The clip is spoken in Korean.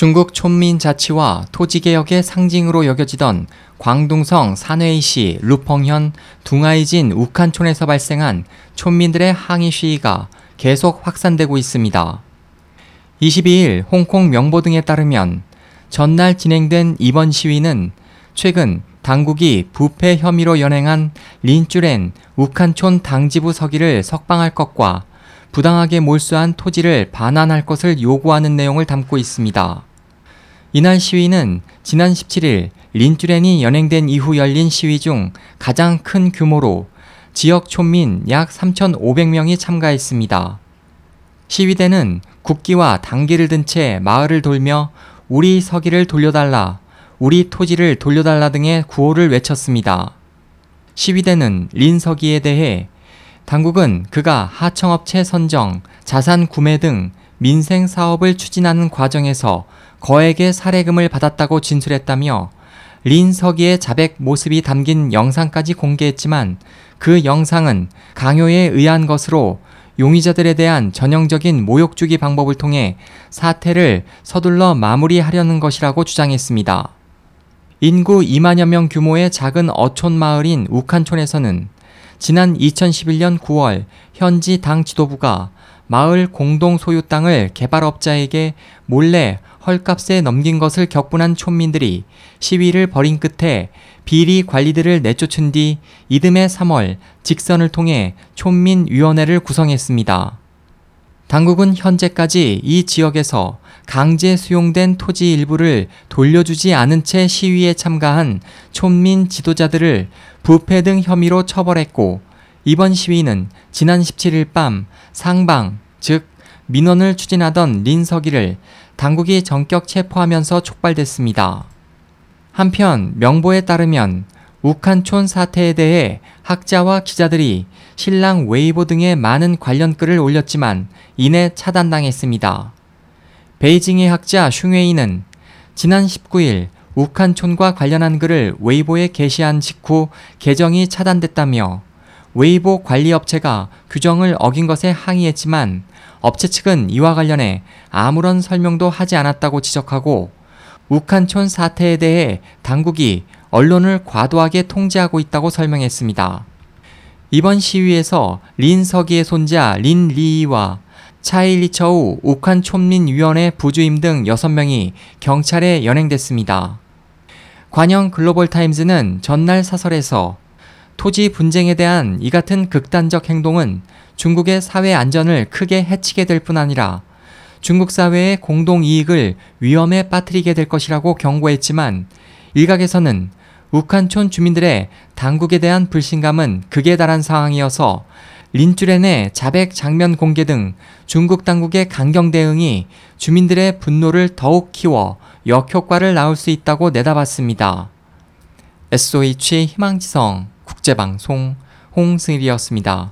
중국 촌민 자치와 토지개혁의 상징으로 여겨지던 광둥성 산웨이시 루펑현 둥아이진 우칸촌에서 발생한 촌민들의 항의 시위가 계속 확산되고 있습니다. 22일 홍콩 명보 등에 따르면 전날 진행된 이번 시위는 최근 당국이 부패 혐의로 연행한 린쭈렌 우칸촌 당지부 서기를 석방할 것과 부당하게 몰수한 토지를 반환할 것을 요구하는 내용을 담고 있습니다. 이날 시위는 지난 17일 린쭈렌이 연행된 이후 열린 시위 중 가장 큰 규모로 지역 촌민 약 3,500명이 참가했습니다. 시위대는 국기와 당기를 든 채 마을을 돌며 우리 서기를 돌려달라, 우리 토지를 돌려달라 등의 구호를 외쳤습니다. 시위대는 린 서기에 대해 당국은 그가 하청업체 선정, 자산 구매 등 민생 사업을 추진하는 과정에서 거액의 사례금을 받았다고 진술했다며 린 서기의 자백 모습이 담긴 영상까지 공개했지만 그 영상은 강요에 의한 것으로 용의자들에 대한 전형적인 모욕 주기 방법을 통해 사태를 서둘러 마무리하려는 것이라고 주장했습니다. 인구 2만여 명 규모의 작은 어촌 마을인 우칸촌에서는 지난 2011년 9월 현지 당 지도부가 마을 공동 소유 땅을 개발업자에게 몰래 헐값에 넘긴 것을 격분한 촌민들이 시위를 벌인 끝에 비리 관리들을 내쫓은 뒤 이듬해 3월 직선을 통해 촌민위원회를 구성했습니다. 당국은 현재까지 이 지역에서 강제 수용된 토지 일부를 돌려주지 않은 채 시위에 참가한 촌민 지도자들을 부패 등 혐의로 처벌했고 이번 시위는 지난 17일 밤 상방, 즉 민원을 추진하던 린서기를 당국이 전격 체포하면서 촉발됐습니다. 한편 명보에 따르면 우칸촌 사태에 대해 학자와 기자들이 신랑 웨이보 등의 많은 관련 글을 올렸지만 이내 차단당했습니다. 베이징의 학자 슝웨이는 지난 19일 우칸촌과 관련한 글을 웨이보에 게시한 직후 계정이 차단됐다며 웨이보 관리업체가 규정을 어긴 것에 항의했지만 업체 측은 이와 관련해 아무런 설명도 하지 않았다고 지적하고 우칸촌 사태에 대해 당국이 언론을 과도하게 통제하고 있다고 설명했습니다. 이번 시위에서 린 서기의 손자 린 리이와 차일리처우 우칸촌민위원회 부주임 등 6명이 경찰에 연행됐습니다. 관영 글로벌 타임즈는 전날 사설에서 토지 분쟁에 대한 이 같은 극단적 행동은 중국의 사회 안전을 크게 해치게 될 뿐 아니라 중국 사회의 공동 이익을 위험에 빠뜨리게 될 것이라고 경고했지만 일각에서는 우칸촌 주민들의 당국에 대한 불신감은 극에 달한 상황이어서 린쭈렌의 자백 장면 공개 등 중국 당국의 강경 대응이 주민들의 분노를 더욱 키워 역효과를 낳을 수 있다고 내다봤습니다. SOH 희망지성 국제방송 홍승일이었습니다.